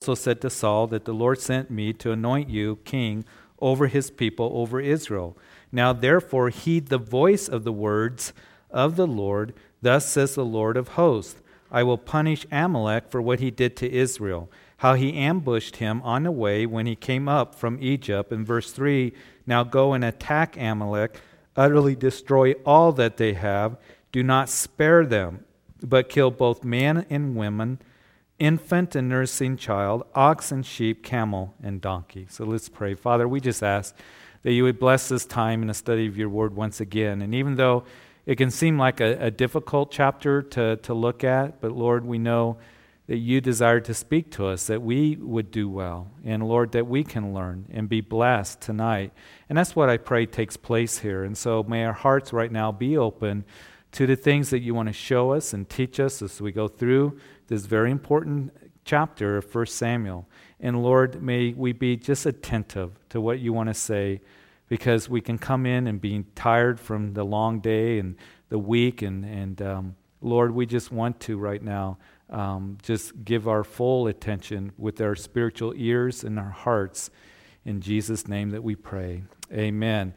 also said to Saul that the Lord sent me to anoint you king over his people, over Israel. Now therefore heed the voice of the words of the Lord. Thus says the Lord of hosts I will punish Amalek for what he did to Israel, how he ambushed him on the way when he came up from Egypt. In verse 3, now go and attack Amalek, utterly destroy all that they have, do not spare them, but kill both man and women infant and nursing child, ox and sheep, camel and donkey. So let's pray. Father, we just ask that you would bless this time in the study of your word once again. And even though it can seem like a, a difficult chapter to, to look at, but Lord, we know that you desire to speak to us, that we would do well, and Lord, that we can learn and be blessed tonight. And that's what I pray takes place here. And so may our hearts right now be open to the things that you want to show us and teach us as we go through this very important chapter of 1 Samuel. And Lord, may we be just attentive to what you want to say because we can come in and be tired from the long day and the week. And, and um, Lord, we just want to right now um, just give our full attention with our spiritual ears and our hearts. In Jesus' name that we pray. Amen.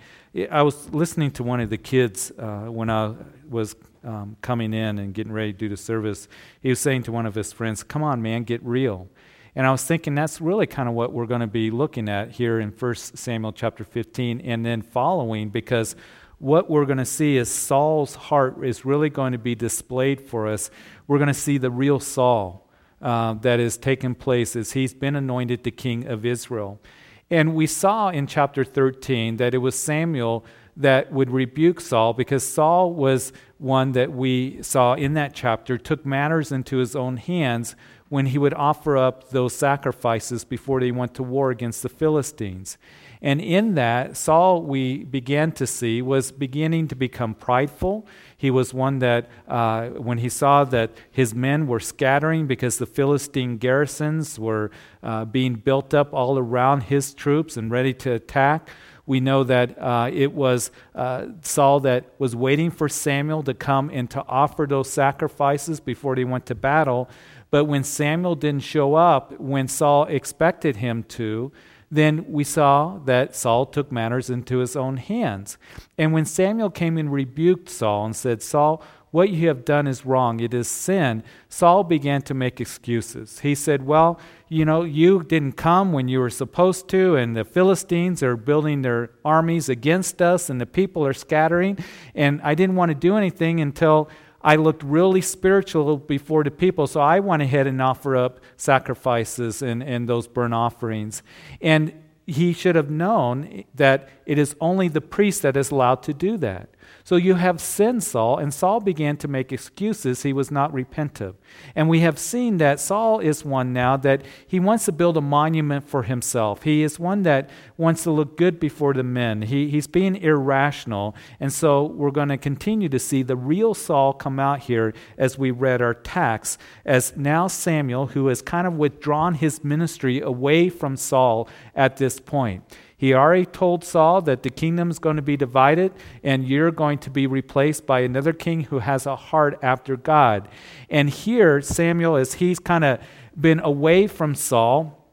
I was listening to one of the kids uh, when I was um, coming in and getting ready to do the service, he was saying to one of his friends, Come on, man, get real. And I was thinking that's really kind of what we're going to be looking at here in 1 Samuel chapter 15 and then following, because what we're going to see is Saul's heart is really going to be displayed for us. We're going to see the real Saul uh, that is taking place as he's been anointed the king of Israel. And we saw in chapter 13 that it was Samuel that would rebuke Saul because Saul was one that we saw in that chapter took matters into his own hands when he would offer up those sacrifices before they went to war against the Philistines. And in that, Saul, we began to see, was beginning to become prideful. He was one that, uh, when he saw that his men were scattering because the Philistine garrisons were uh, being built up all around his troops and ready to attack, we know that uh, it was uh, Saul that was waiting for Samuel to come and to offer those sacrifices before they went to battle. But when Samuel didn't show up, when Saul expected him to, then we saw that Saul took matters into his own hands. And when Samuel came and rebuked Saul and said, Saul, what you have done is wrong. It is sin. Saul began to make excuses. He said, Well, you know, you didn't come when you were supposed to, and the Philistines are building their armies against us, and the people are scattering, and I didn't want to do anything until I looked really spiritual before the people, so I went ahead and offered up sacrifices and, and those burnt offerings. And he should have known that it is only the priest that is allowed to do that. So you have sin, Saul, and Saul began to make excuses. He was not repentant. And we have seen that Saul is one now that he wants to build a monument for himself. He is one that wants to look good before the men. He, he's being irrational. And so we're going to continue to see the real Saul come out here as we read our text, as now Samuel, who has kind of withdrawn his ministry away from Saul at this point. He already told Saul that the kingdom is going to be divided and you're going to be replaced by another king who has a heart after God. And here, Samuel, as he's kind of been away from Saul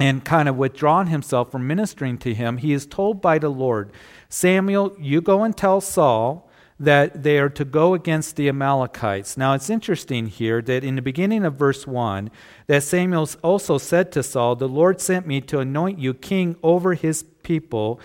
and kind of withdrawn himself from ministering to him, he is told by the Lord, Samuel, you go and tell Saul that they are to go against the Amalekites. Now it's interesting here that in the beginning of verse 1, that Samuel also said to Saul, The Lord sent me to anoint you king over his people,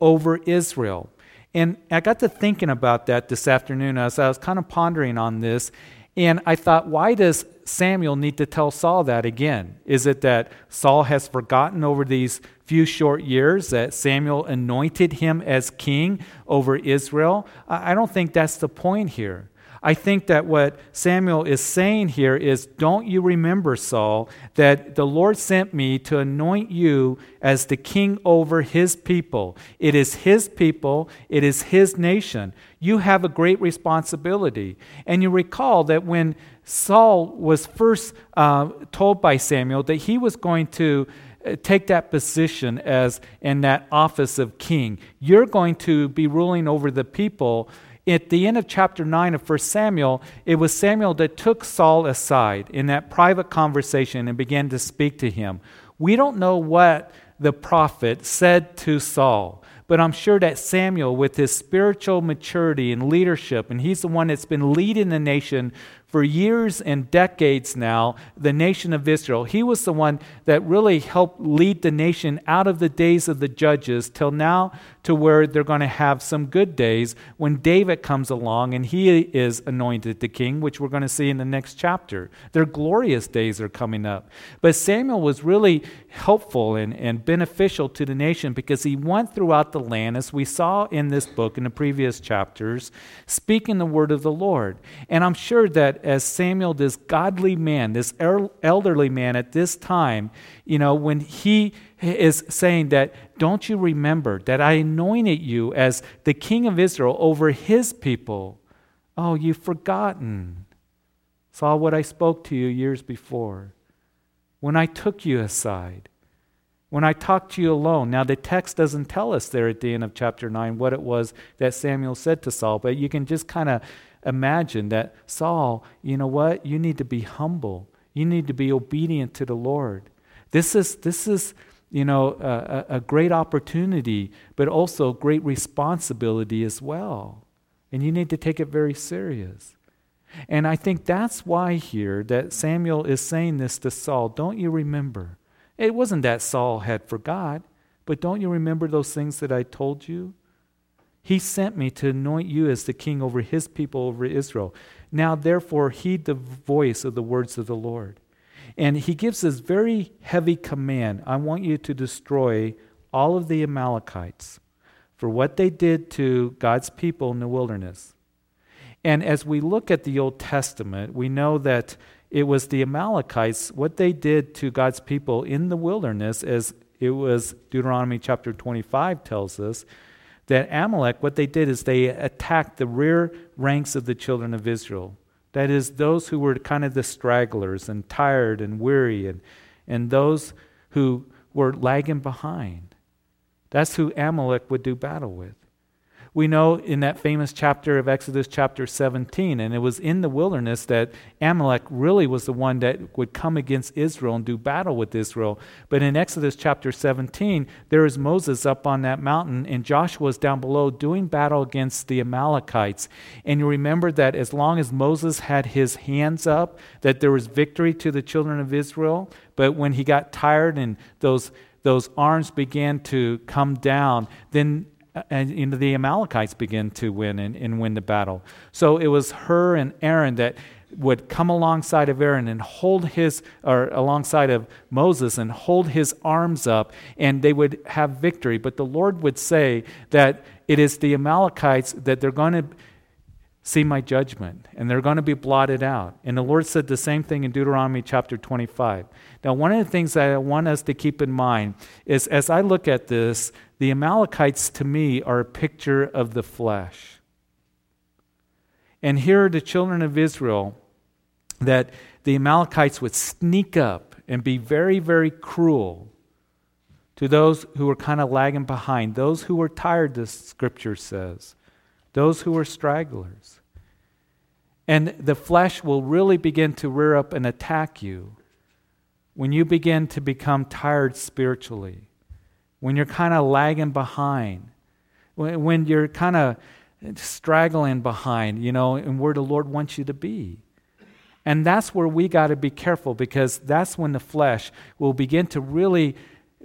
over Israel. And I got to thinking about that this afternoon as I was kind of pondering on this. And I thought, why does Samuel need to tell Saul that again? Is it that Saul has forgotten over these few short years that Samuel anointed him as king over Israel? I don't think that's the point here. I think that what Samuel is saying here is Don't you remember, Saul, that the Lord sent me to anoint you as the king over his people? It is his people, it is his nation. You have a great responsibility. And you recall that when Saul was first uh, told by Samuel that he was going to Uh, take that position as in that office of king. You're going to be ruling over the people At the end of chapter 9 of 1 Samuel, it was Samuel that took Saul aside in that private conversation and began to speak to him. We don't know what the prophet said to Saul. But I'm sure that Samuel, with his spiritual maturity and leadership, and he's the one that's been leading the nation for years and decades now, the nation of Israel. He was the one that really helped lead the nation out of the days of the judges till now to where they're going to have some good days when David comes along and he is anointed the king, which we're going to see in the next chapter. Their glorious days are coming up. But Samuel was really helpful and, and beneficial to the nation because he went throughout the land, as we saw in this book in the previous chapters, speaking the word of the Lord. And I'm sure that as Samuel, this godly man, this elderly man at this time, you know, when he is saying that, don't you remember that I anointed you as the king of Israel over his people? Oh, you've forgotten. Saul what I spoke to you years before. When I took you aside, when I talked to you alone. Now, the text doesn't tell us there at the end of chapter 9 what it was that Samuel said to Saul, but you can just kind of imagine that Saul, you know what? You need to be humble. You need to be obedient to the Lord. This is, this is you know, a, a great opportunity, but also great responsibility as well. And you need to take it very serious. And I think that's why here that Samuel is saying this to Saul. Don't you remember? It wasn't that Saul had forgot, but don't you remember those things that I told you? He sent me to anoint you as the king over his people, over Israel. Now, therefore, heed the voice of the words of the Lord. And he gives this very heavy command I want you to destroy all of the Amalekites for what they did to God's people in the wilderness. And as we look at the Old Testament, we know that it was the Amalekites, what they did to God's people in the wilderness, as it was Deuteronomy chapter 25 tells us, that Amalek, what they did is they attacked the rear ranks of the children of Israel. That is, those who were kind of the stragglers and tired and weary, and, and those who were lagging behind. That's who Amalek would do battle with. We know in that famous chapter of Exodus, chapter 17, and it was in the wilderness that Amalek really was the one that would come against Israel and do battle with Israel. But in Exodus chapter 17, there is Moses up on that mountain, and Joshua is down below doing battle against the Amalekites. And you remember that as long as Moses had his hands up, that there was victory to the children of Israel. But when he got tired and those those arms began to come down, then and you know, the Amalekites begin to win and, and win the battle. So it was Hur and Aaron that would come alongside of Aaron and hold his, or alongside of Moses and hold his arms up, and they would have victory. But the Lord would say that it is the Amalekites that they're going to see my judgment and they're going to be blotted out. And the Lord said the same thing in Deuteronomy chapter 25. Now, one of the things that I want us to keep in mind is as I look at this, the Amalekites to me are a picture of the flesh. And here are the children of Israel that the Amalekites would sneak up and be very, very cruel to those who were kind of lagging behind, those who were tired, the scripture says those who were stragglers. And the flesh will really begin to rear up and attack you when you begin to become tired spiritually, when you're kind of lagging behind, when you're kind of straggling behind, you know, and where the Lord wants you to be. And that's where we got to be careful because that's when the flesh will begin to really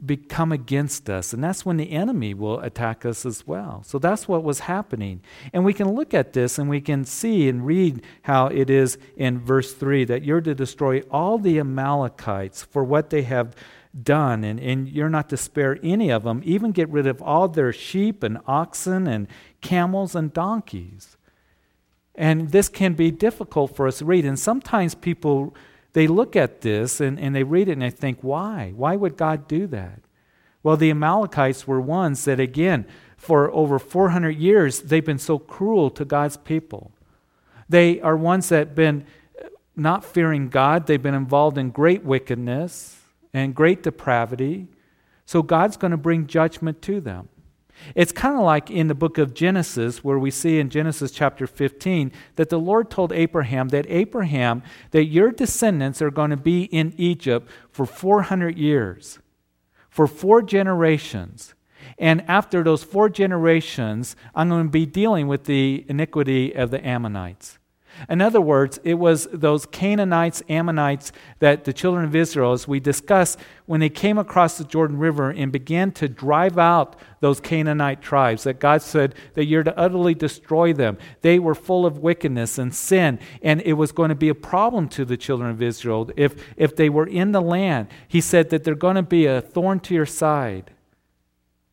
become against us. And that's when the enemy will attack us as well. So that's what was happening. And we can look at this and we can see and read how it is in verse 3 that you're to destroy all the Amalekites for what they have done, and, and you're not to spare any of them, even get rid of all their sheep and oxen and camels and donkeys. And this can be difficult for us to read. And sometimes people they look at this and, and they read it and they think, why? Why would God do that? Well, the Amalekites were ones that, again, for over 400 years, they've been so cruel to God's people. They are ones that have been uh, not fearing God, they've been involved in great wickedness and great depravity. So God's going to bring judgment to them. It's kind of like in the book of Genesis, where we see in Genesis chapter 15 that the Lord told Abraham that Abraham, that your descendants are going to be in Egypt for 400 years, for four generations. And after those four generations, I'm going to be dealing with the iniquity of the Ammonites. In other words, it was those Canaanites, Ammonites that the children of Israel, as we discussed, when they came across the Jordan River and began to drive out those Canaanite tribes, that God said that you're to utterly destroy them. They were full of wickedness and sin, and it was going to be a problem to the children of Israel if, if they were in the land. He said that they're going to be a thorn to your side.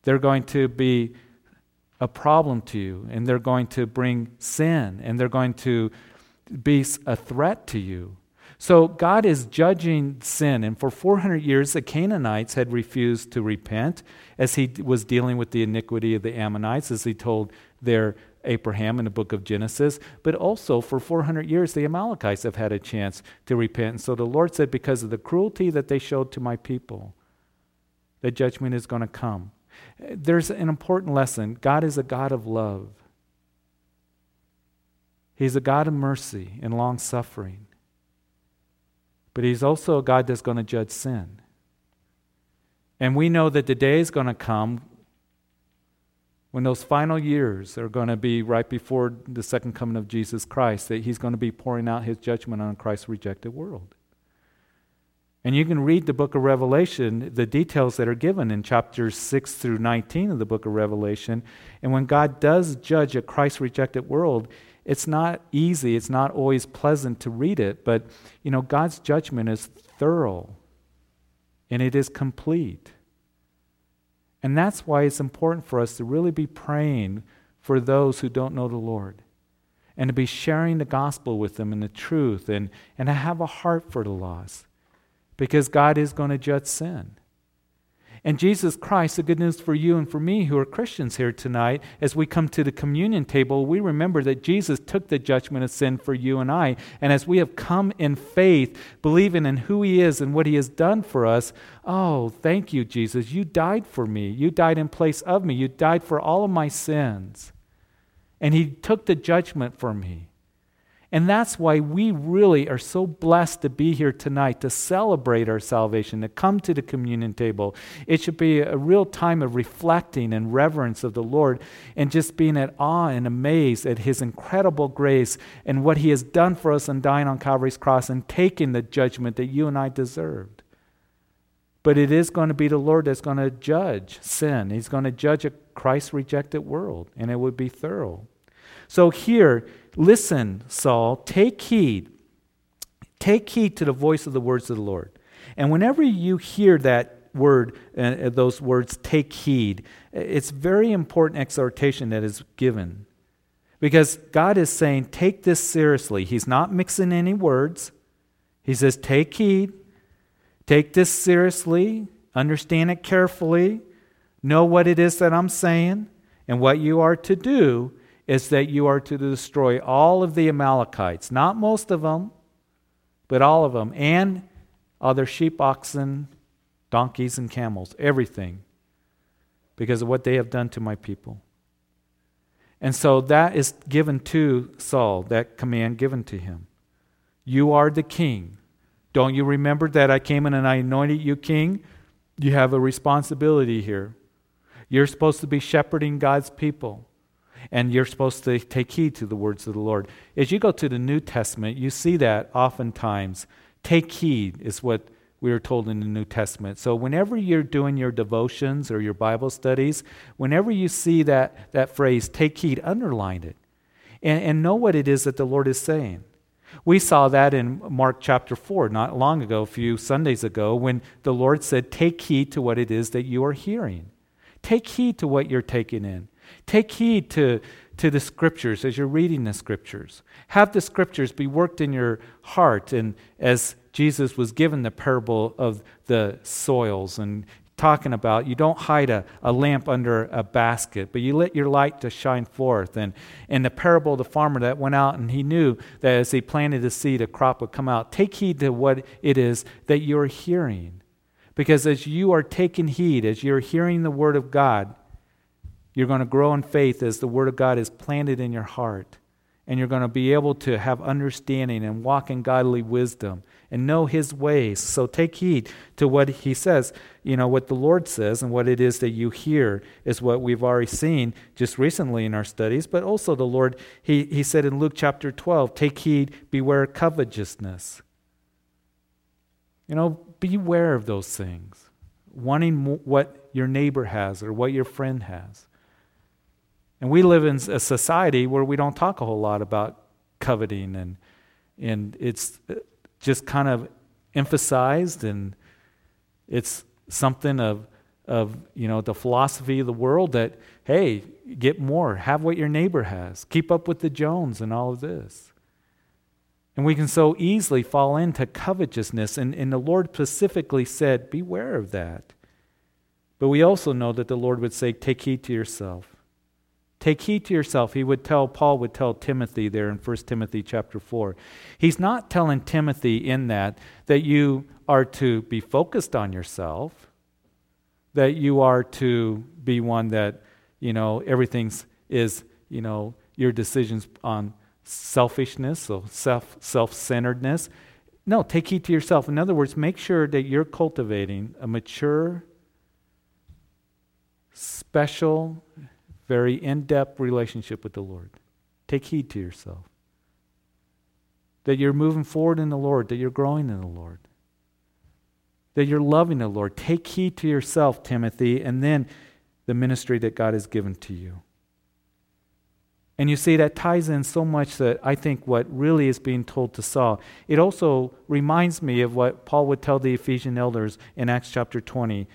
They're going to be a problem to you, and they're going to bring sin, and they're going to be a threat to you. So God is judging sin. And for 400 years, the Canaanites had refused to repent as he was dealing with the iniquity of the Ammonites, as he told their Abraham in the book of Genesis. But also for 400 years, the Amalekites have had a chance to repent. And so the Lord said, Because of the cruelty that they showed to my people, the judgment is going to come. There's an important lesson God is a God of love. He's a God of mercy and long suffering. But He's also a God that's going to judge sin. And we know that the day is going to come when those final years are going to be right before the second coming of Jesus Christ, that He's going to be pouring out His judgment on Christ's rejected world. And you can read the book of Revelation, the details that are given in chapters 6 through 19 of the book of Revelation. And when God does judge a Christ rejected world, it's not easy, it's not always pleasant to read it, but you know, God's judgment is thorough and it is complete. And that's why it's important for us to really be praying for those who don't know the Lord and to be sharing the gospel with them and the truth and, and to have a heart for the lost because God is going to judge sin. And Jesus Christ, the good news for you and for me who are Christians here tonight, as we come to the communion table, we remember that Jesus took the judgment of sin for you and I. And as we have come in faith, believing in who He is and what He has done for us, oh, thank you, Jesus. You died for me. You died in place of me. You died for all of my sins. And He took the judgment for me. And that's why we really are so blessed to be here tonight to celebrate our salvation, to come to the communion table. It should be a real time of reflecting and reverence of the Lord and just being at awe and amazed at His incredible grace and what He has done for us in dying on Calvary's cross and taking the judgment that you and I deserved. But it is going to be the Lord that's going to judge sin. He's going to judge a Christ rejected world, and it would be thorough. So here, Listen, Saul, take heed. Take heed to the voice of the words of the Lord. And whenever you hear that word, uh, those words, take heed, it's very important exhortation that is given. Because God is saying, take this seriously. He's not mixing any words. He says, take heed, take this seriously, understand it carefully, know what it is that I'm saying, and what you are to do is that you are to destroy all of the Amalekites, not most of them, but all of them, and other sheep, oxen, donkeys, and camels, everything, because of what they have done to my people. And so that is given to Saul, that command given to him. You are the king. Don't you remember that I came in and I anointed you king? You have a responsibility here. You're supposed to be shepherding God's people and you're supposed to take heed to the words of the Lord. As you go to the New Testament, you see that oftentimes. Take heed is what we are told in the New Testament. So, whenever you're doing your devotions or your Bible studies, whenever you see that, that phrase, take heed, underline it and, and know what it is that the Lord is saying. We saw that in Mark chapter 4 not long ago, a few Sundays ago, when the Lord said, Take heed to what it is that you are hearing. Take heed to what you're taking in. Take heed to, to the scriptures as you're reading the scriptures. Have the scriptures be worked in your heart. And as Jesus was given the parable of the soils and talking about you don't hide a, a lamp under a basket but you let your light to shine forth and in the parable of the farmer that went out and he knew that as he planted the seed a crop would come out take heed to what it is that you're hearing because as you are taking heed as you're hearing the word of god You're going to grow in faith as the Word of God is planted in your heart. And you're going to be able to have understanding and walk in godly wisdom and know His ways. So take heed to what He says. You know, what the Lord says and what it is that you hear is what we've already seen just recently in our studies. But also, the Lord, He, he said in Luke chapter 12, take heed, beware covetousness. You know, beware of those things, wanting what your neighbor has or what your friend has. And we live in a society where we don't talk a whole lot about coveting, and, and it's just kind of emphasized, and it's something of, of you know, the philosophy of the world that, hey, get more, have what your neighbor has, keep up with the Jones, and all of this. And we can so easily fall into covetousness. And, and the Lord specifically said, Beware of that. But we also know that the Lord would say, Take heed to yourself. Take heed to yourself. He would tell, Paul would tell Timothy there in 1 Timothy chapter 4. He's not telling Timothy in that that you are to be focused on yourself, that you are to be one that, you know, everything's is, you know, your decisions on selfishness or self self centeredness. No, take heed to yourself. In other words, make sure that you're cultivating a mature, special, very in depth relationship with the Lord. Take heed to yourself. That you're moving forward in the Lord, that you're growing in the Lord, that you're loving the Lord. Take heed to yourself, Timothy, and then the ministry that God has given to you. And you see, that ties in so much that I think what really is being told to Saul. It also reminds me of what Paul would tell the Ephesian elders in Acts chapter 20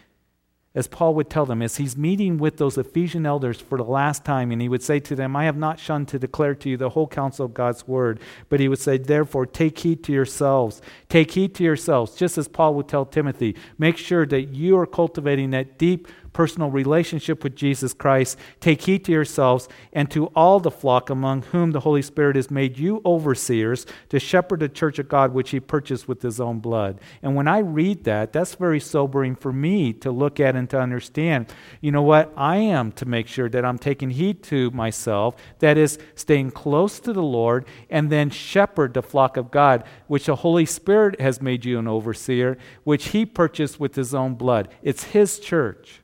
as Paul would tell them, as he's meeting with those Ephesian elders for the last time, and he would say to them, I have not shunned to declare to you the whole counsel of God's word. But he would say, Therefore, take heed to yourselves. Take heed to yourselves, just as Paul would tell Timothy. Make sure that you are cultivating that deep personal relationship with Jesus Christ. Take heed to yourselves and to all the flock among whom the Holy Spirit has made you overseers to shepherd the church of God which he purchased with his own blood. And when I read that, that's very sobering for me to look at and to understand. You know what? I am to make sure that I'm taking heed to myself, that is, staying close to the Lord, and then shepherd the flock of God, which the Holy Spirit has made you an overseer, which he purchased with his own blood. It's his church.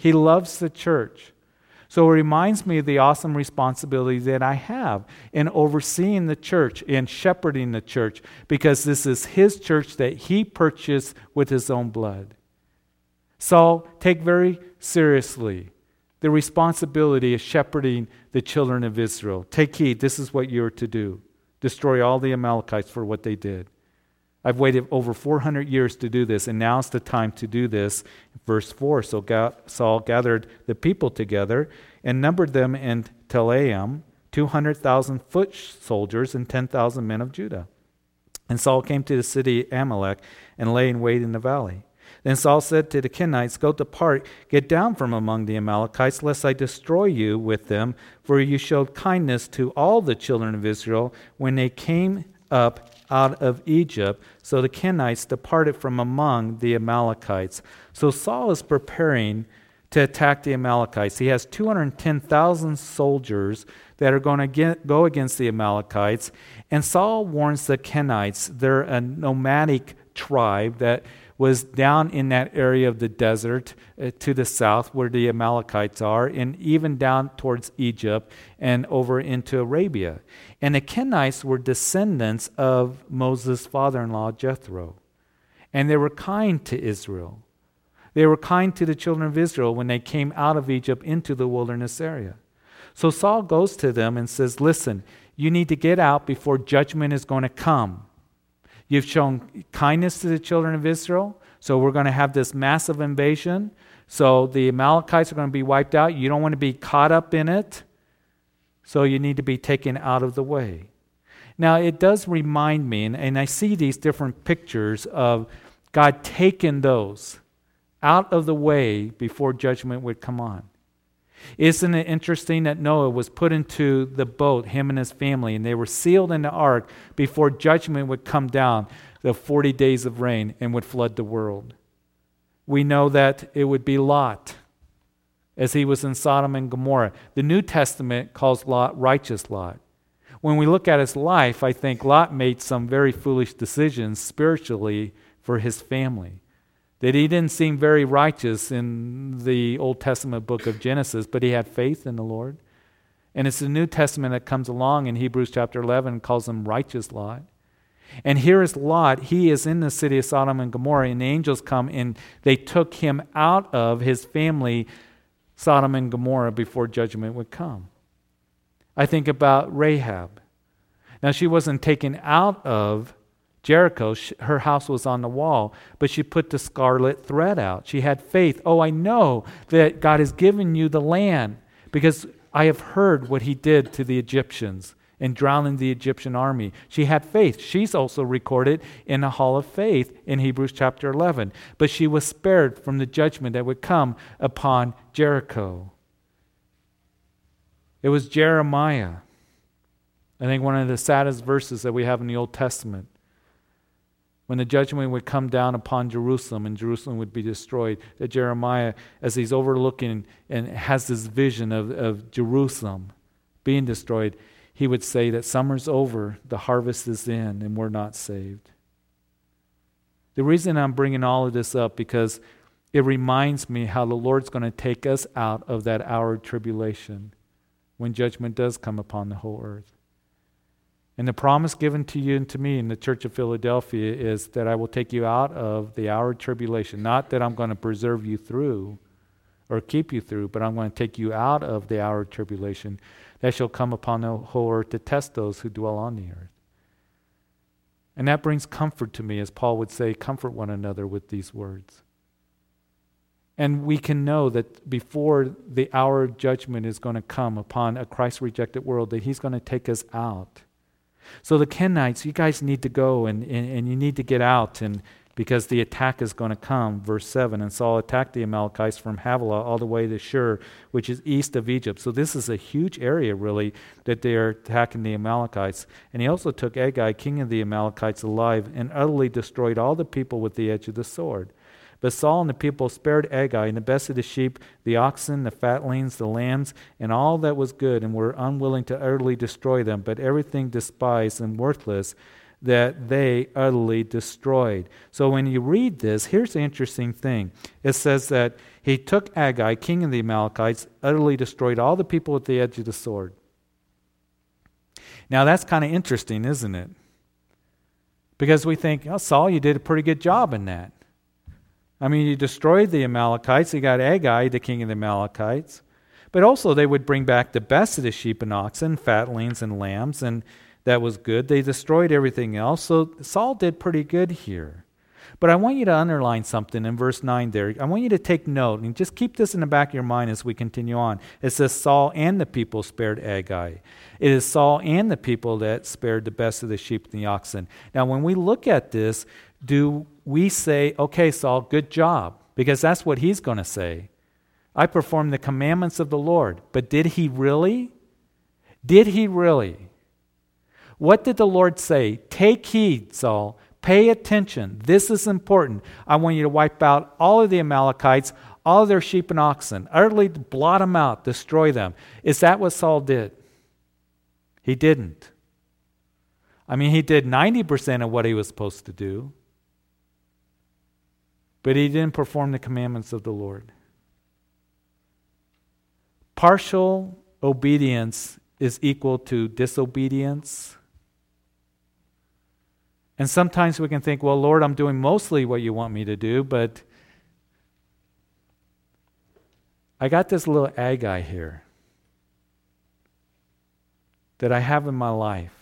He loves the church. So it reminds me of the awesome responsibility that I have in overseeing the church and shepherding the church because this is his church that he purchased with his own blood. So take very seriously the responsibility of shepherding the children of Israel. Take heed, this is what you're to do destroy all the Amalekites for what they did. I've waited over 400 years to do this, and now's the time to do this. Verse 4 So Saul gathered the people together and numbered them in Telaim 200,000 foot soldiers and 10,000 men of Judah. And Saul came to the city Amalek and lay in wait in the valley. Then Saul said to the Kenites, Go depart, get down from among the Amalekites, lest I destroy you with them, for you showed kindness to all the children of Israel when they came up out of Egypt. So the Kenites departed from among the Amalekites. So Saul is preparing to attack the Amalekites. He has 210,000 soldiers that are going to get, go against the Amalekites. And Saul warns the Kenites, they're a nomadic tribe that was down in that area of the desert uh, to the south where the Amalekites are, and even down towards Egypt and over into Arabia. And the Kenites were descendants of Moses' father in law, Jethro. And they were kind to Israel. They were kind to the children of Israel when they came out of Egypt into the wilderness area. So Saul goes to them and says, Listen, you need to get out before judgment is going to come. You've shown kindness to the children of Israel, so we're going to have this massive invasion. So the Amalekites are going to be wiped out. You don't want to be caught up in it, so you need to be taken out of the way. Now, it does remind me, and, and I see these different pictures of God taking those out of the way before judgment would come on. Isn't it interesting that Noah was put into the boat, him and his family, and they were sealed in the ark before judgment would come down, the 40 days of rain, and would flood the world? We know that it would be Lot as he was in Sodom and Gomorrah. The New Testament calls Lot righteous Lot. When we look at his life, I think Lot made some very foolish decisions spiritually for his family. That he didn't seem very righteous in the Old Testament book of Genesis, but he had faith in the Lord. And it's the New Testament that comes along in Hebrews chapter 11 and calls him righteous Lot. And here is Lot. He is in the city of Sodom and Gomorrah, and the angels come and they took him out of his family, Sodom and Gomorrah, before judgment would come. I think about Rahab. Now, she wasn't taken out of Jericho. Her house was on the wall, but she put the scarlet thread out. She had faith. Oh, I know that God has given you the land because I have heard what he did to the Egyptians and drowning the Egyptian army. She had faith. She's also recorded in the Hall of Faith in Hebrews chapter 11. But she was spared from the judgment that would come upon Jericho. It was Jeremiah. I think one of the saddest verses that we have in the Old Testament. When the judgment would come down upon Jerusalem and Jerusalem would be destroyed, that Jeremiah, as he's overlooking and has this vision of, of Jerusalem being destroyed, he would say that summer's over, the harvest is in, and we're not saved. The reason I'm bringing all of this up because it reminds me how the Lord's going to take us out of that hour of tribulation when judgment does come upon the whole earth. And the promise given to you and to me in the church of Philadelphia is that I will take you out of the hour of tribulation. Not that I'm going to preserve you through or keep you through, but I'm going to take you out of the hour of tribulation that shall come upon the whole earth to test those who dwell on the earth. And that brings comfort to me, as Paul would say, comfort one another with these words. And we can know that before the hour of judgment is going to come upon a Christ rejected world, that he's going to take us out. So the Kenites, you guys need to go and, and, and you need to get out and because the attack is going to come. Verse 7 And Saul attacked the Amalekites from Havilah all the way to Shur, which is east of Egypt. So this is a huge area, really, that they are attacking the Amalekites. And he also took Agag, king of the Amalekites, alive and utterly destroyed all the people with the edge of the sword. But Saul and the people spared Agag and the best of the sheep, the oxen, the fatlings, the lambs, and all that was good, and were unwilling to utterly destroy them, but everything despised and worthless that they utterly destroyed. So when you read this, here's the interesting thing. It says that he took Agag, king of the Amalekites, utterly destroyed all the people at the edge of the sword. Now that's kind of interesting, isn't it? Because we think, oh, Saul, you did a pretty good job in that. I mean, you destroyed the Amalekites. You got Agag, the king of the Amalekites. But also, they would bring back the best of the sheep and oxen, fatlings and lambs, and that was good. They destroyed everything else. So Saul did pretty good here. But I want you to underline something in verse 9 there. I want you to take note and just keep this in the back of your mind as we continue on. It says, Saul and the people spared Agag. It is Saul and the people that spared the best of the sheep and the oxen. Now, when we look at this, do we say, okay, Saul, good job? Because that's what he's going to say. I performed the commandments of the Lord. But did he really? Did he really? What did the Lord say? Take heed, Saul. Pay attention. This is important. I want you to wipe out all of the Amalekites, all of their sheep and oxen, utterly blot them out, destroy them. Is that what Saul did? He didn't. I mean, he did 90% of what he was supposed to do. But he didn't perform the commandments of the Lord. Partial obedience is equal to disobedience. And sometimes we can think, well, Lord, I'm doing mostly what you want me to do, but I got this little Agag here that I have in my life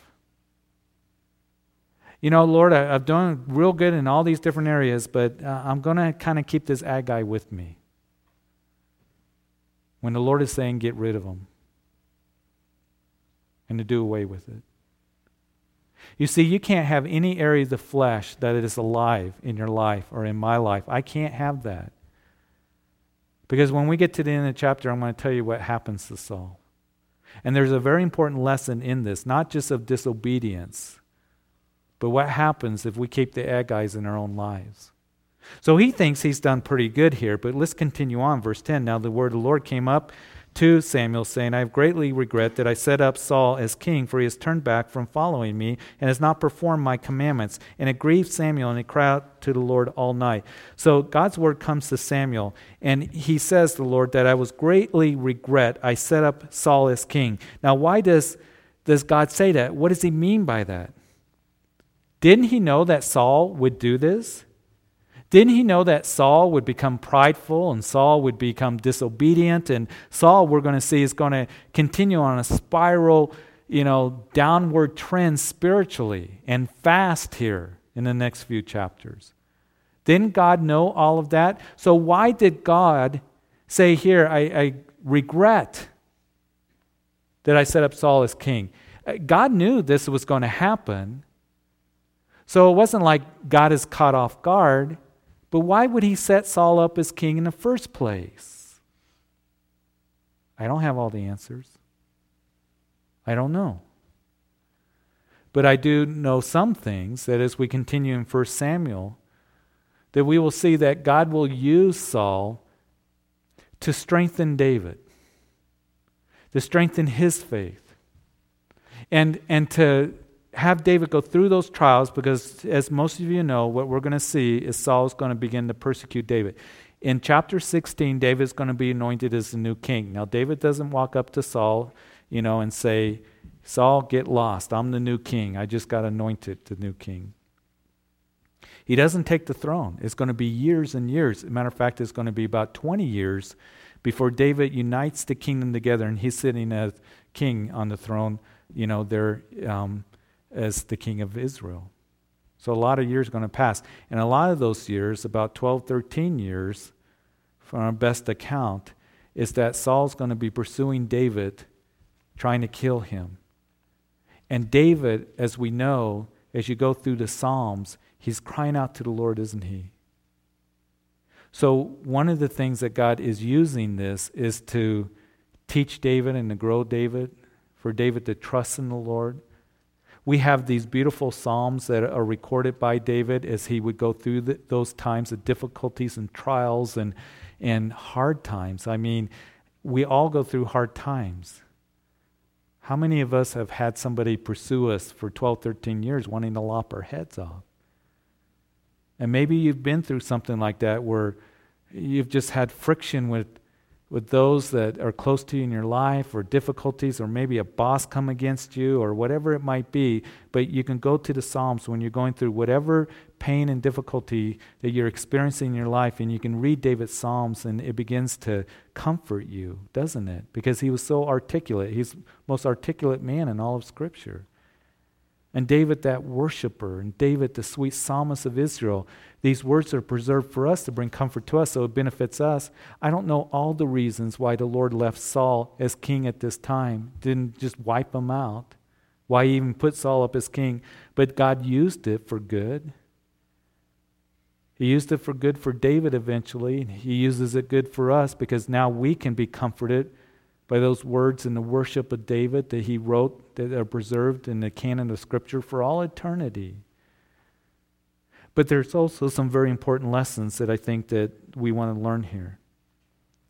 you know, Lord, I, have done real good in all these different areas, but uh, I'm going to kind of keep this guy with me. When the Lord is saying, get rid of him and to do away with it. You see, you can't have any area of the flesh that is alive in your life or in my life. I can't have that. Because when we get to the end of the chapter, I'm going to tell you what happens to Saul. And there's a very important lesson in this, not just of disobedience, but what happens if we keep the Agags in our own lives? So he thinks he's done pretty good here, but let's continue on. Verse 10 Now the word of the Lord came up to Samuel, saying, I have greatly regret that I set up Saul as king, for he has turned back from following me and has not performed my commandments. And it grieved Samuel, and he cried out to the Lord all night. So God's word comes to Samuel, and he says to the Lord that I was greatly regret I set up Saul as king. Now, why does, does God say that? What does he mean by that? Didn't he know that Saul would do this? Didn't he know that Saul would become prideful and Saul would become disobedient? And Saul, we're going to see, is going to continue on a spiral, you know, downward trend spiritually and fast here in the next few chapters. Didn't God know all of that? So why did God say here, I, I regret that I set up Saul as king? Uh, God knew this was going to happen. So it wasn't like God is caught off guard. But why would he set Saul up as king in the first place? I don't have all the answers. I don't know. But I do know some things that as we continue in 1 Samuel, that we will see that God will use Saul to strengthen David, to strengthen his faith, and, and to have David go through those trials because, as most of you know, what we're going to see is Saul's going to begin to persecute David. In chapter 16, David's going to be anointed as the new king. Now, David doesn't walk up to Saul, you know, and say, Saul, get lost. I'm the new king. I just got anointed the new king. He doesn't take the throne. It's going to be years and years. Matter of fact, it's going to be about 20 years before David unites the kingdom together and he's sitting as king on the throne, you know, there um, as the king of Israel. So a lot of years are going to pass. And a lot of those years, about 12, 13 years, from our best account, is that Saul's going to be pursuing David, trying to kill him. And David, as we know, as you go through the Psalms, he's crying out to the Lord, isn't he? So, one of the things that God is using this is to teach David and to grow David, for David to trust in the Lord. We have these beautiful Psalms that are recorded by David as he would go through the, those times of difficulties and trials and, and hard times. I mean, we all go through hard times. How many of us have had somebody pursue us for 12, 13 years wanting to lop our heads off? And maybe you've been through something like that where you've just had friction with with those that are close to you in your life or difficulties or maybe a boss come against you or whatever it might be but you can go to the psalms when you're going through whatever pain and difficulty that you're experiencing in your life and you can read david's psalms and it begins to comfort you doesn't it? Because he was so articulate. He's most articulate man in all of scripture and David, that worshiper, and David, the sweet psalmist of Israel, these words are preserved for us to bring comfort to us, so it benefits us. I don't know all the reasons why the Lord left Saul as king at this time, didn't just wipe him out, why he even put Saul up as king, but God used it for good. He used it for good for David eventually. and He uses it good for us because now we can be comforted by those words in the worship of David that he wrote that are preserved in the canon of Scripture for all eternity. But there's also some very important lessons that I think that we want to learn here.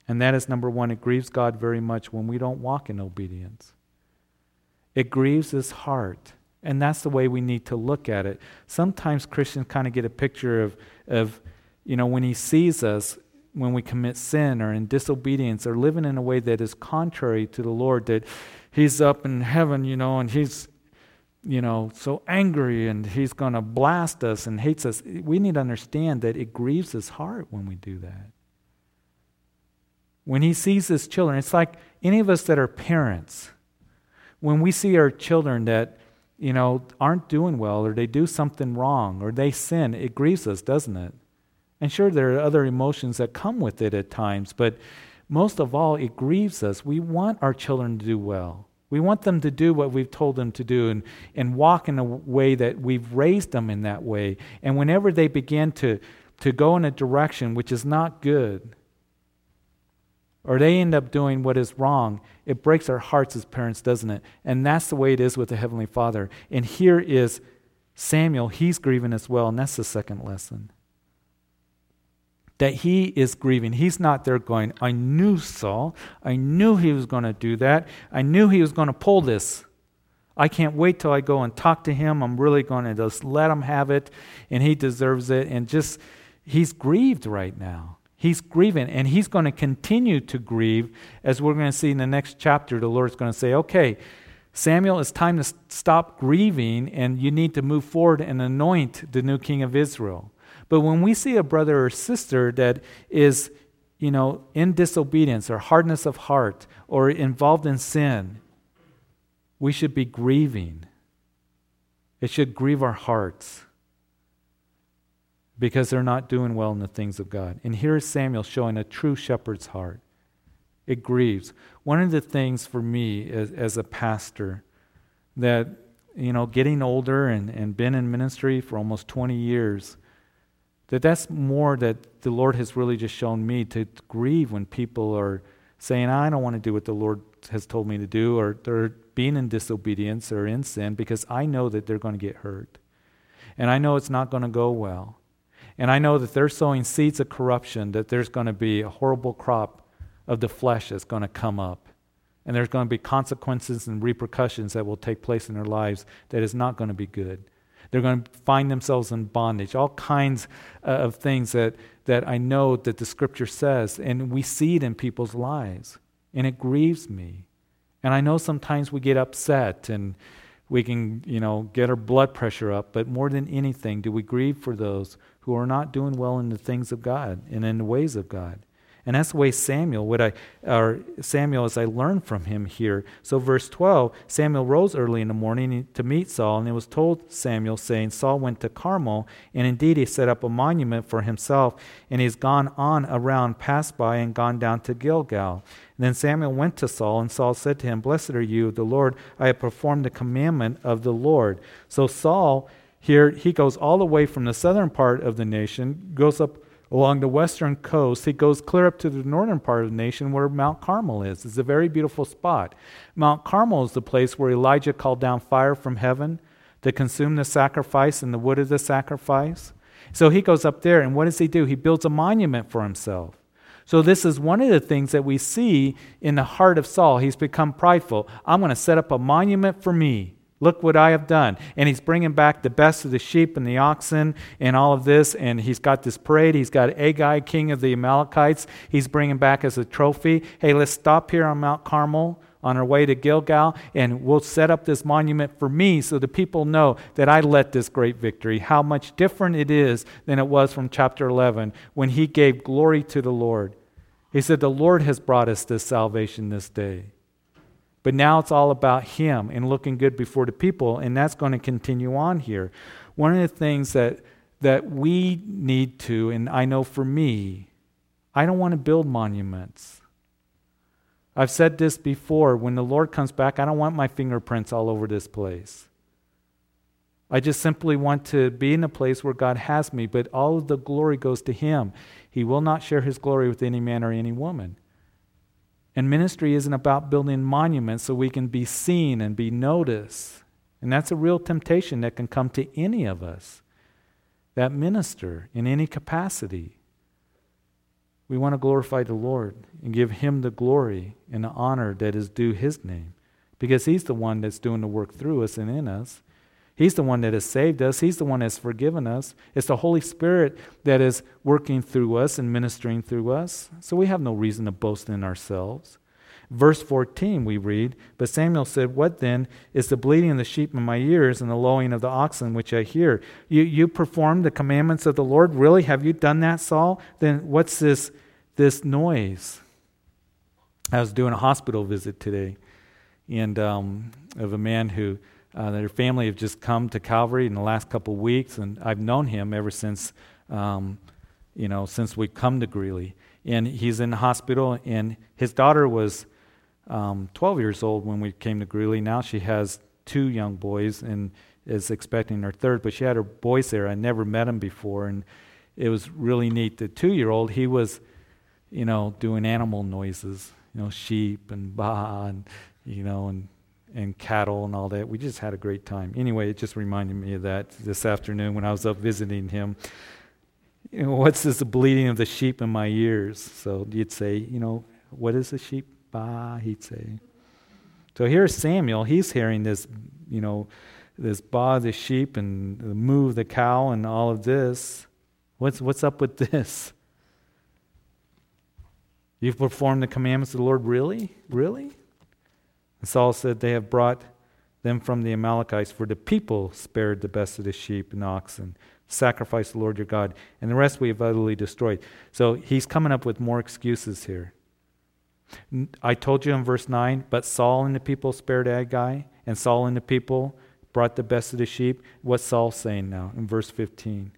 And that is number one, it grieves God very much when we don't walk in obedience. It grieves his heart. And that's the way we need to look at it. Sometimes Christians kind of get a picture of, of, you know, when he sees us, when we commit sin or in disobedience or living in a way that is contrary to the Lord, that He's up in heaven, you know, and He's, you know, so angry and He's going to blast us and hates us. We need to understand that it grieves His heart when we do that. When He sees His children, it's like any of us that are parents. When we see our children that, you know, aren't doing well or they do something wrong or they sin, it grieves us, doesn't it? And sure, there are other emotions that come with it at times, but most of all, it grieves us. We want our children to do well. We want them to do what we've told them to do and, and walk in a way that we've raised them in that way. And whenever they begin to, to go in a direction which is not good, or they end up doing what is wrong, it breaks our hearts as parents, doesn't it? And that's the way it is with the Heavenly Father. And here is Samuel, he's grieving as well, and that's the second lesson. That he is grieving. He's not there going, I knew Saul. I knew he was going to do that. I knew he was going to pull this. I can't wait till I go and talk to him. I'm really going to just let him have it, and he deserves it. And just, he's grieved right now. He's grieving, and he's going to continue to grieve, as we're going to see in the next chapter. The Lord's going to say, Okay, Samuel, it's time to stop grieving, and you need to move forward and anoint the new king of Israel. But when we see a brother or sister that is, you know, in disobedience or hardness of heart or involved in sin, we should be grieving. It should grieve our hearts because they're not doing well in the things of God. And here is Samuel showing a true shepherd's heart. It grieves. One of the things for me as, as a pastor that, you know, getting older and, and been in ministry for almost 20 years, that that's more that the Lord has really just shown me to grieve when people are saying, I don't want to do what the Lord has told me to do, or they're being in disobedience or in sin because I know that they're going to get hurt. And I know it's not going to go well. And I know that they're sowing seeds of corruption, that there's going to be a horrible crop of the flesh that's going to come up. And there's going to be consequences and repercussions that will take place in their lives that is not going to be good. They're going to find themselves in bondage, all kinds uh, of things that, that I know that the scripture says, and we see it in people's lives. And it grieves me. And I know sometimes we get upset and we can, you know, get our blood pressure up, but more than anything, do we grieve for those who are not doing well in the things of God and in the ways of God. And that's the way Samuel, what I, or Samuel, as I learned from him here. So, verse 12 Samuel rose early in the morning to meet Saul, and it was told Samuel, saying, Saul went to Carmel, and indeed he set up a monument for himself, and he's gone on around, passed by, and gone down to Gilgal. And then Samuel went to Saul, and Saul said to him, Blessed are you, the Lord, I have performed the commandment of the Lord. So, Saul here, he goes all the way from the southern part of the nation, goes up along the western coast. He goes clear up to the northern part of the nation where Mount Carmel is. It's a very beautiful spot. Mount Carmel is the place where Elijah called down fire from heaven to consume the sacrifice and the wood of the sacrifice. So he goes up there, and what does he do? He builds a monument for himself. So, this is one of the things that we see in the heart of Saul. He's become prideful. I'm going to set up a monument for me. Look what I have done. And he's bringing back the best of the sheep and the oxen and all of this. And he's got this parade. He's got Agag, king of the Amalekites, he's bringing back as a trophy. Hey, let's stop here on Mount Carmel on our way to Gilgal, and we'll set up this monument for me so the people know that I led this great victory. How much different it is than it was from chapter 11 when he gave glory to the Lord. He said, The Lord has brought us this salvation this day. But now it's all about him and looking good before the people, and that's going to continue on here. One of the things that, that we need to, and I know for me, I don't want to build monuments. I've said this before when the Lord comes back, I don't want my fingerprints all over this place. I just simply want to be in a place where God has me, but all of the glory goes to Him. He will not share His glory with any man or any woman. And ministry isn't about building monuments so we can be seen and be noticed. And that's a real temptation that can come to any of us that minister in any capacity. We want to glorify the Lord and give Him the glory and the honor that is due His name because He's the one that's doing the work through us and in us. He's the one that has saved us. He's the one that's forgiven us. It's the Holy Spirit that is working through us and ministering through us. So we have no reason to boast in ourselves. Verse 14, we read, But Samuel said, What then is the bleating of the sheep in my ears and the lowing of the oxen which I hear? You, you perform the commandments of the Lord? Really? Have you done that, Saul? Then what's this, this noise? I was doing a hospital visit today and um, of a man who uh, their family have just come to Calvary in the last couple of weeks, and I've known him ever since, um, you know, since we come to Greeley. And he's in the hospital, and his daughter was um, 12 years old when we came to Greeley. Now she has two young boys and is expecting her third, but she had her boys there. I never met him before, and it was really neat. The two-year-old, he was, you know, doing animal noises, you know, sheep and bah, and you know, and and cattle and all that. We just had a great time. Anyway, it just reminded me of that this afternoon when I was up visiting him. you know, what's this bleating of the sheep in my ears? So you'd say, you know, what is the sheep? Bah, he'd say. So here's Samuel. He's hearing this, you know, this baa the sheep and the moo the cow and all of this. What's, what's up with this? You've performed the commandments of the Lord, really? Really? And Saul said, They have brought them from the Amalekites, for the people spared the best of the sheep and oxen, sacrificed the Lord your God, and the rest we have utterly destroyed. So he's coming up with more excuses here. I told you in verse 9, but Saul and the people spared Agag, and Saul and the people brought the best of the sheep. What's Saul saying now in verse 15?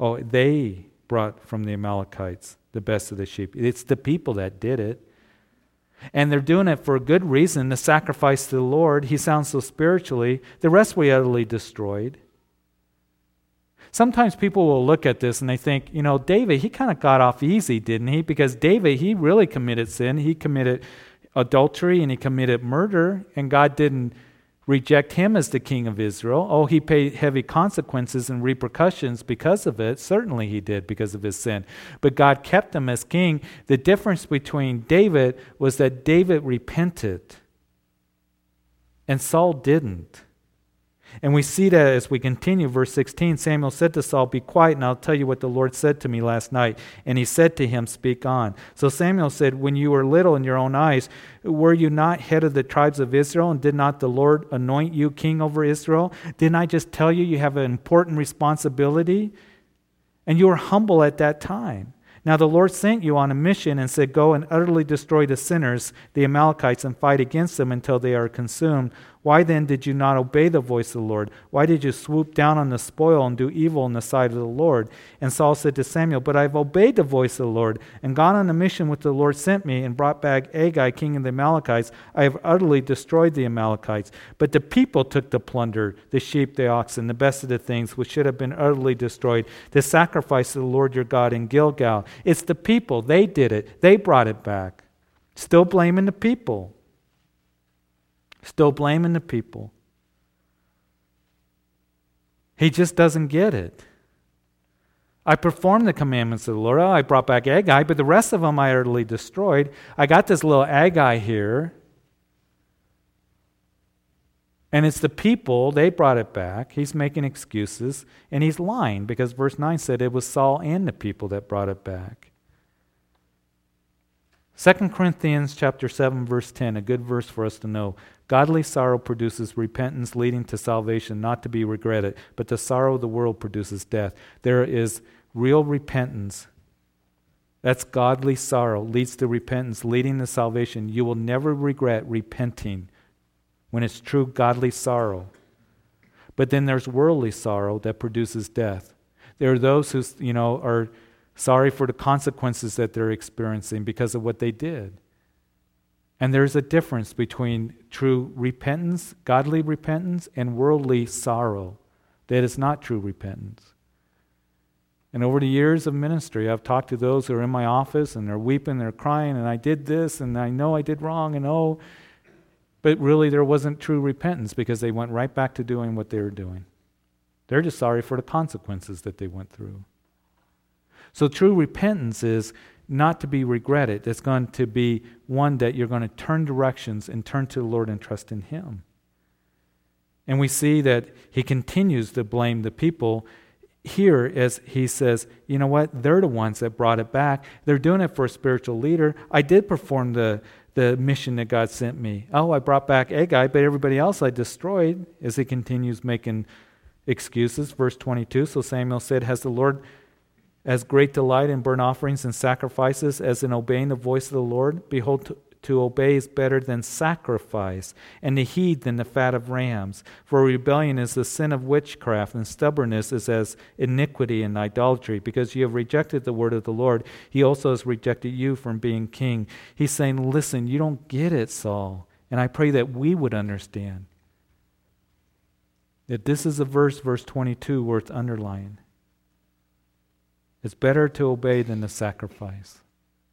Oh, they brought from the Amalekites the best of the sheep. It's the people that did it. And they're doing it for a good reason the sacrifice to the Lord. He sounds so spiritually. The rest we utterly destroyed. Sometimes people will look at this and they think, you know, David, he kind of got off easy, didn't he? Because David, he really committed sin. He committed adultery and he committed murder, and God didn't reject him as the king of Israel. Oh, he paid heavy consequences and repercussions because of it. Certainly he did because of his sin. But God kept him as king. The difference between David was that David repented and Saul didn't. And we see that as we continue, verse 16 Samuel said to Saul, Be quiet, and I'll tell you what the Lord said to me last night. And he said to him, Speak on. So Samuel said, When you were little in your own eyes, were you not head of the tribes of Israel? And did not the Lord anoint you king over Israel? Didn't I just tell you you have an important responsibility? And you were humble at that time. Now the Lord sent you on a mission and said, Go and utterly destroy the sinners, the Amalekites, and fight against them until they are consumed. Why then did you not obey the voice of the Lord? Why did you swoop down on the spoil and do evil in the sight of the Lord? And Saul said to Samuel, But I have obeyed the voice of the Lord and gone on the mission which the Lord sent me and brought back Agag, king of the Amalekites. I have utterly destroyed the Amalekites. But the people took the plunder, the sheep, the oxen, the best of the things which should have been utterly destroyed, the sacrifice of the Lord your God in Gilgal. It's the people. They did it, they brought it back. Still blaming the people still blaming the people. He just doesn't get it. I performed the commandments of the Lord. Oh, I brought back Agag, but the rest of them I utterly destroyed. I got this little Agag here. And it's the people, they brought it back. He's making excuses, and he's lying because verse 9 said it was Saul and the people that brought it back. 2 Corinthians chapter 7 verse 10, a good verse for us to know. Godly sorrow produces repentance leading to salvation, not to be regretted, but the sorrow of the world produces death. There is real repentance. That's godly sorrow, leads to repentance, leading to salvation. You will never regret repenting when it's true godly sorrow. But then there's worldly sorrow that produces death. There are those who, you know, are sorry for the consequences that they're experiencing because of what they did. And there's a difference between true repentance, godly repentance, and worldly sorrow. That is not true repentance. And over the years of ministry, I've talked to those who are in my office and they're weeping, they're crying, and I did this, and I know I did wrong, and oh. But really, there wasn't true repentance because they went right back to doing what they were doing. They're just sorry for the consequences that they went through. So, true repentance is not to be regretted. It's going to be one that you're going to turn directions and turn to the Lord and trust in Him. And we see that he continues to blame the people here as he says, you know what? They're the ones that brought it back. They're doing it for a spiritual leader. I did perform the, the mission that God sent me. Oh, I brought back Agag, but everybody else I destroyed as he continues making excuses. Verse 22 So Samuel said, Has the Lord as great delight in burnt offerings and sacrifices as in obeying the voice of the Lord? Behold, to, to obey is better than sacrifice, and to heed than the fat of rams. For rebellion is the sin of witchcraft, and stubbornness is as iniquity and idolatry. Because you have rejected the word of the Lord, he also has rejected you from being king. He's saying, Listen, you don't get it, Saul. And I pray that we would understand that this is a verse, verse 22, worth underlining. It's better to obey than to sacrifice.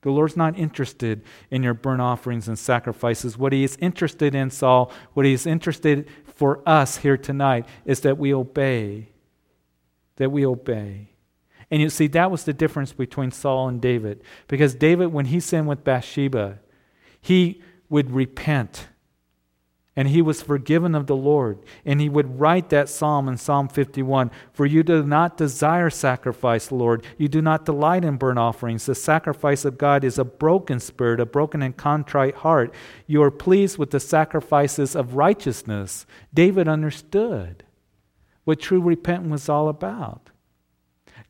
The Lord's not interested in your burnt offerings and sacrifices. What He is interested in, Saul, what He is interested for us here tonight is that we obey. That we obey. And you see, that was the difference between Saul and David. Because David, when he sinned with Bathsheba, he would repent and he was forgiven of the Lord. And he would write that psalm in Psalm 51 For you do not desire sacrifice, Lord. You do not delight in burnt offerings. The sacrifice of God is a broken spirit, a broken and contrite heart. You are pleased with the sacrifices of righteousness. David understood what true repentance was all about.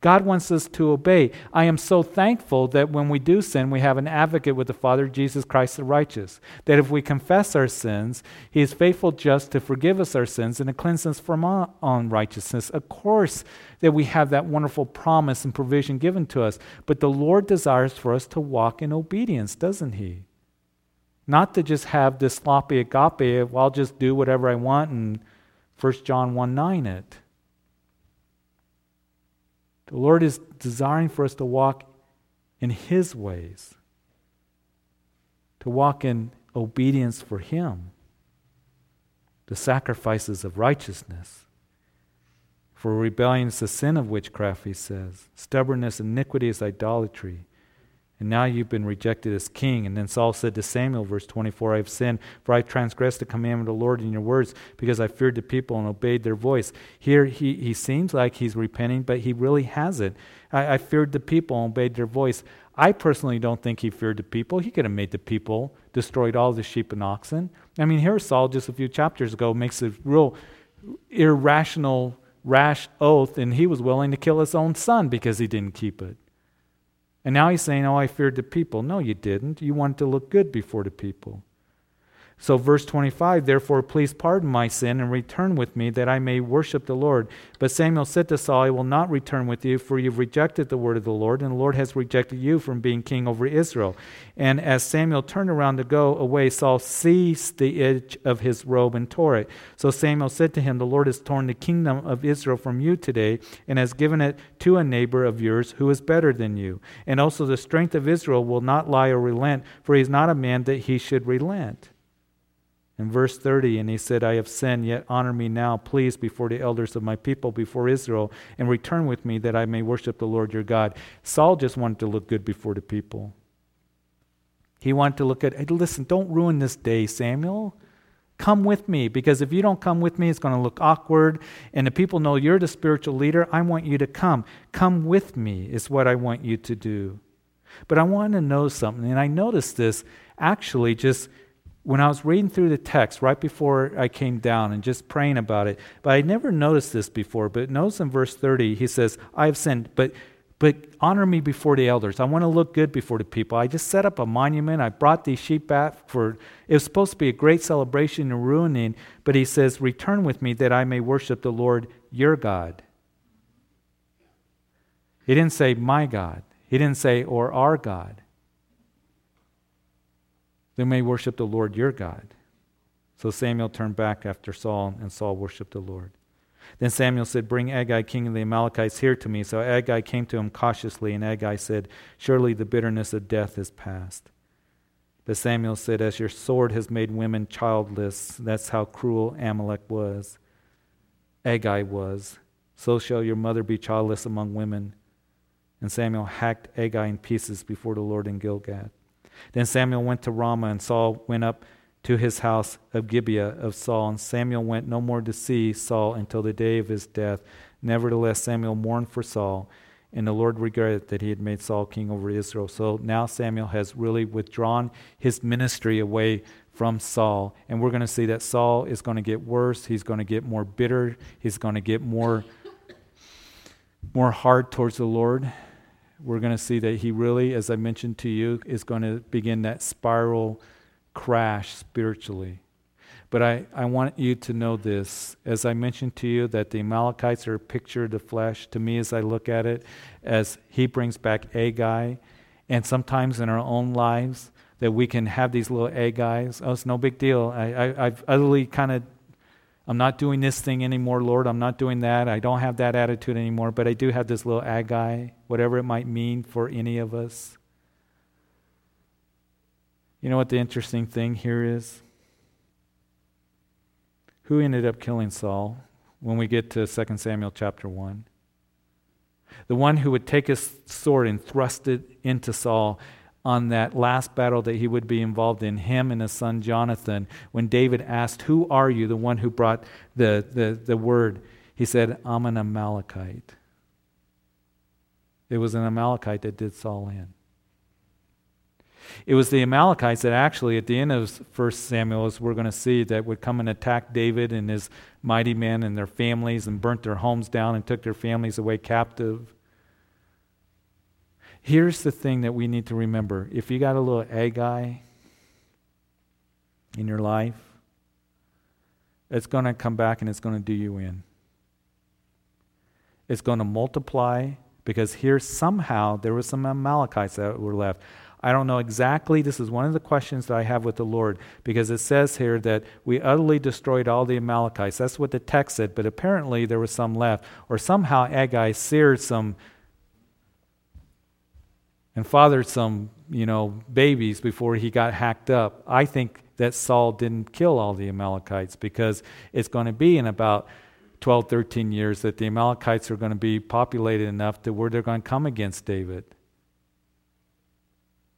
God wants us to obey. I am so thankful that when we do sin, we have an advocate with the Father, Jesus Christ the righteous. That if we confess our sins, He is faithful just to forgive us our sins and to cleanse us from all unrighteousness. Of course, that we have that wonderful promise and provision given to us. But the Lord desires for us to walk in obedience, doesn't He? Not to just have this sloppy agape well, I'll just do whatever I want and 1 John 1 9 it. The Lord is desiring for us to walk in His ways, to walk in obedience for Him, the sacrifices of righteousness. For rebellion is the sin of witchcraft, he says. Stubbornness, iniquity is idolatry and now you've been rejected as king. And then Saul said to Samuel, verse 24, I have sinned, for I transgressed the commandment of the Lord in your words, because I feared the people and obeyed their voice. Here he, he seems like he's repenting, but he really hasn't. I, I feared the people and obeyed their voice. I personally don't think he feared the people. He could have made the people, destroyed all the sheep and oxen. I mean, here Saul, just a few chapters ago, makes a real irrational, rash oath, and he was willing to kill his own son because he didn't keep it. And now he's saying, Oh, I feared the people. No, you didn't. You wanted to look good before the people. So, verse 25, therefore, please pardon my sin and return with me that I may worship the Lord. But Samuel said to Saul, I will not return with you, for you've rejected the word of the Lord, and the Lord has rejected you from being king over Israel. And as Samuel turned around to go away, Saul seized the edge of his robe and tore it. So Samuel said to him, The Lord has torn the kingdom of Israel from you today, and has given it to a neighbor of yours who is better than you. And also the strength of Israel will not lie or relent, for he is not a man that he should relent. In verse 30, and he said, I have sinned, yet honor me now, please, before the elders of my people, before Israel, and return with me that I may worship the Lord your God. Saul just wanted to look good before the people. He wanted to look at, hey, listen, don't ruin this day, Samuel. Come with me, because if you don't come with me, it's going to look awkward, and the people know you're the spiritual leader. I want you to come. Come with me, is what I want you to do. But I want to know something, and I noticed this actually just when I was reading through the text right before I came down and just praying about it, but I never noticed this before. But notice in verse 30, he says, I have sinned, but but honor me before the elders. I want to look good before the people. I just set up a monument. I brought these sheep back for it was supposed to be a great celebration and ruining, but he says, Return with me that I may worship the Lord your God. He didn't say my God. He didn't say or our God. They may worship the Lord your God. So Samuel turned back after Saul, and Saul worshiped the Lord. Then Samuel said, Bring Agag, king of the Amalekites, here to me. So Agag came to him cautiously, and Agag said, Surely the bitterness of death is past. But Samuel said, As your sword has made women childless, that's how cruel Amalek was. Agag was. So shall your mother be childless among women. And Samuel hacked Agag in pieces before the Lord in Gilgal. Then Samuel went to Ramah, and Saul went up to his house of Gibeah of Saul. And Samuel went no more to see Saul until the day of his death. Nevertheless, Samuel mourned for Saul, and the Lord regretted that he had made Saul king over Israel. So now Samuel has really withdrawn his ministry away from Saul. And we're going to see that Saul is going to get worse. He's going to get more bitter. He's going to get more, more hard towards the Lord we're going to see that he really, as I mentioned to you, is going to begin that spiral crash spiritually. But I, I want you to know this. As I mentioned to you, that the Amalekites are a picture of the flesh. To me, as I look at it, as he brings back Agag, and sometimes in our own lives, that we can have these little Agags. Oh, it's no big deal. I, I, I've utterly kind of I'm not doing this thing anymore, Lord. I'm not doing that. I don't have that attitude anymore, but I do have this little Agag, whatever it might mean for any of us. You know what the interesting thing here is? Who ended up killing Saul when we get to 2 Samuel chapter 1? The one who would take his sword and thrust it into Saul on that last battle that he would be involved in, him and his son Jonathan, when David asked, Who are you, the one who brought the, the, the word? He said, I'm an Amalekite. It was an Amalekite that did Saul in. It was the Amalekites that actually, at the end of 1 Samuel, as we're going to see, that would come and attack David and his mighty men and their families and burnt their homes down and took their families away captive. Here's the thing that we need to remember if you got a little Agag in your life, it's going to come back and it's going to do you in. It's going to multiply because here somehow there were some Amalekites that were left. I don't know exactly. This is one of the questions that I have with the Lord because it says here that we utterly destroyed all the Amalekites. That's what the text said, but apparently there was some left. Or somehow Agag seared some and fathered some, you know, babies before he got hacked up. I think that Saul didn't kill all the Amalekites because it's going to be in about 12, 13 years that the Amalekites are going to be populated enough to where they're going to come against David.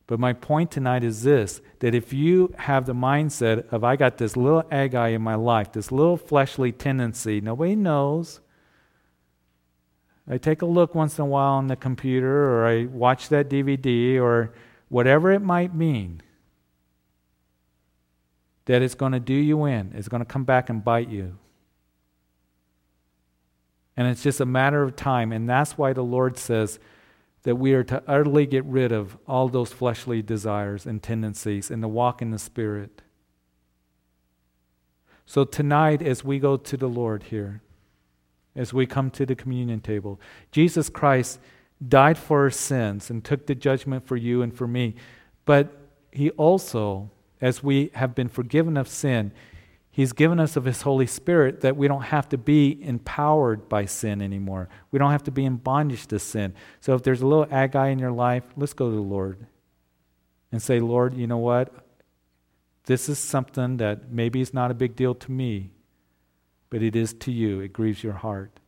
But my point tonight is this that if you have the mindset of, I got this little Agag in my life, this little fleshly tendency, nobody knows. I take a look once in a while on the computer, or I watch that DVD, or whatever it might mean, that it's going to do you in. It's going to come back and bite you. And it's just a matter of time. And that's why the Lord says, that we are to utterly get rid of all those fleshly desires and tendencies and to walk in the Spirit. So, tonight, as we go to the Lord here, as we come to the communion table, Jesus Christ died for our sins and took the judgment for you and for me. But he also, as we have been forgiven of sin, He's given us of His Holy Spirit that we don't have to be empowered by sin anymore. We don't have to be in bondage to sin. So if there's a little Agag in your life, let's go to the Lord and say, Lord, you know what? This is something that maybe is not a big deal to me, but it is to you. It grieves your heart.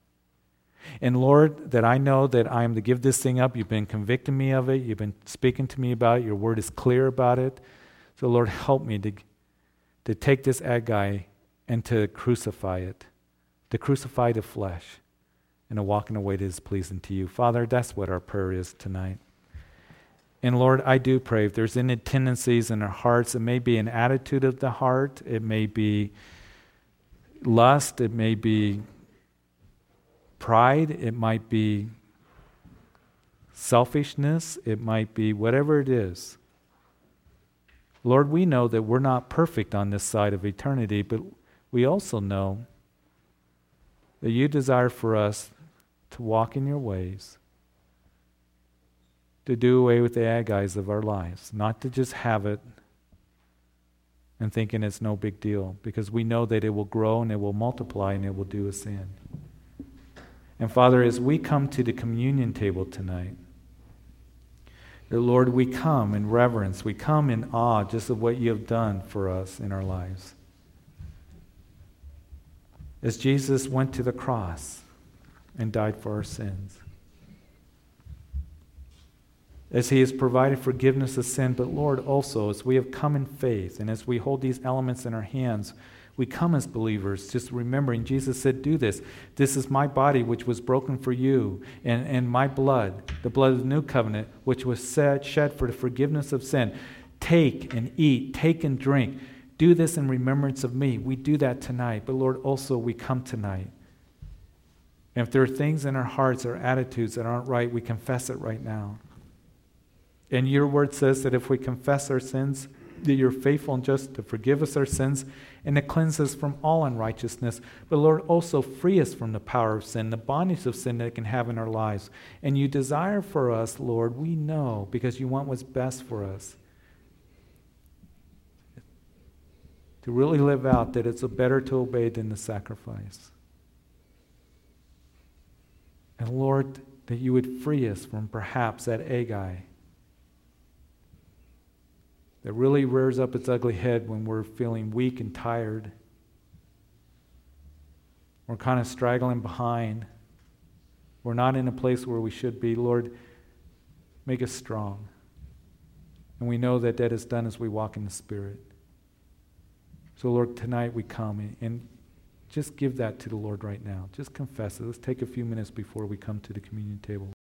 And Lord, that I know that I am to give this thing up. You've been convicting me of it. You've been speaking to me about it. Your word is clear about it. So, Lord, help me to to take this Agag and to crucify it, to crucify the flesh, and to walk in a way that is pleasing to you. Father, that's what our prayer is tonight. And Lord, I do pray if there's any tendencies in our hearts, it may be an attitude of the heart, it may be lust, it may be pride, it might be selfishness, it might be whatever it is. Lord, we know that we're not perfect on this side of eternity, but we also know that you desire for us to walk in your ways, to do away with the Agags of our lives, not to just have it and thinking it's no big deal, because we know that it will grow and it will multiply and it will do us in. And Father, as we come to the communion table tonight, that, Lord, we come in reverence, we come in awe just of what you have done for us in our lives. As Jesus went to the cross and died for our sins, as he has provided forgiveness of sin, but Lord, also as we have come in faith and as we hold these elements in our hands, we come as believers, just remembering Jesus said, Do this. This is my body, which was broken for you, and, and my blood, the blood of the new covenant, which was shed for the forgiveness of sin. Take and eat, take and drink. Do this in remembrance of me. We do that tonight, but Lord, also we come tonight. And if there are things in our hearts or attitudes that aren't right, we confess it right now. And your word says that if we confess our sins, that you're faithful and just to forgive us our sins and to cleanse us from all unrighteousness. But Lord, also free us from the power of sin, the bondage of sin that it can have in our lives. And you desire for us, Lord, we know, because you want what's best for us. To really live out that it's better to obey than to sacrifice. And Lord, that you would free us from perhaps that Agag that really rears up its ugly head when we're feeling weak and tired. We're kind of straggling behind. We're not in a place where we should be. Lord, make us strong. And we know that that is done as we walk in the Spirit. So, Lord, tonight we come and just give that to the Lord right now. Just confess it. Let's take a few minutes before we come to the communion table.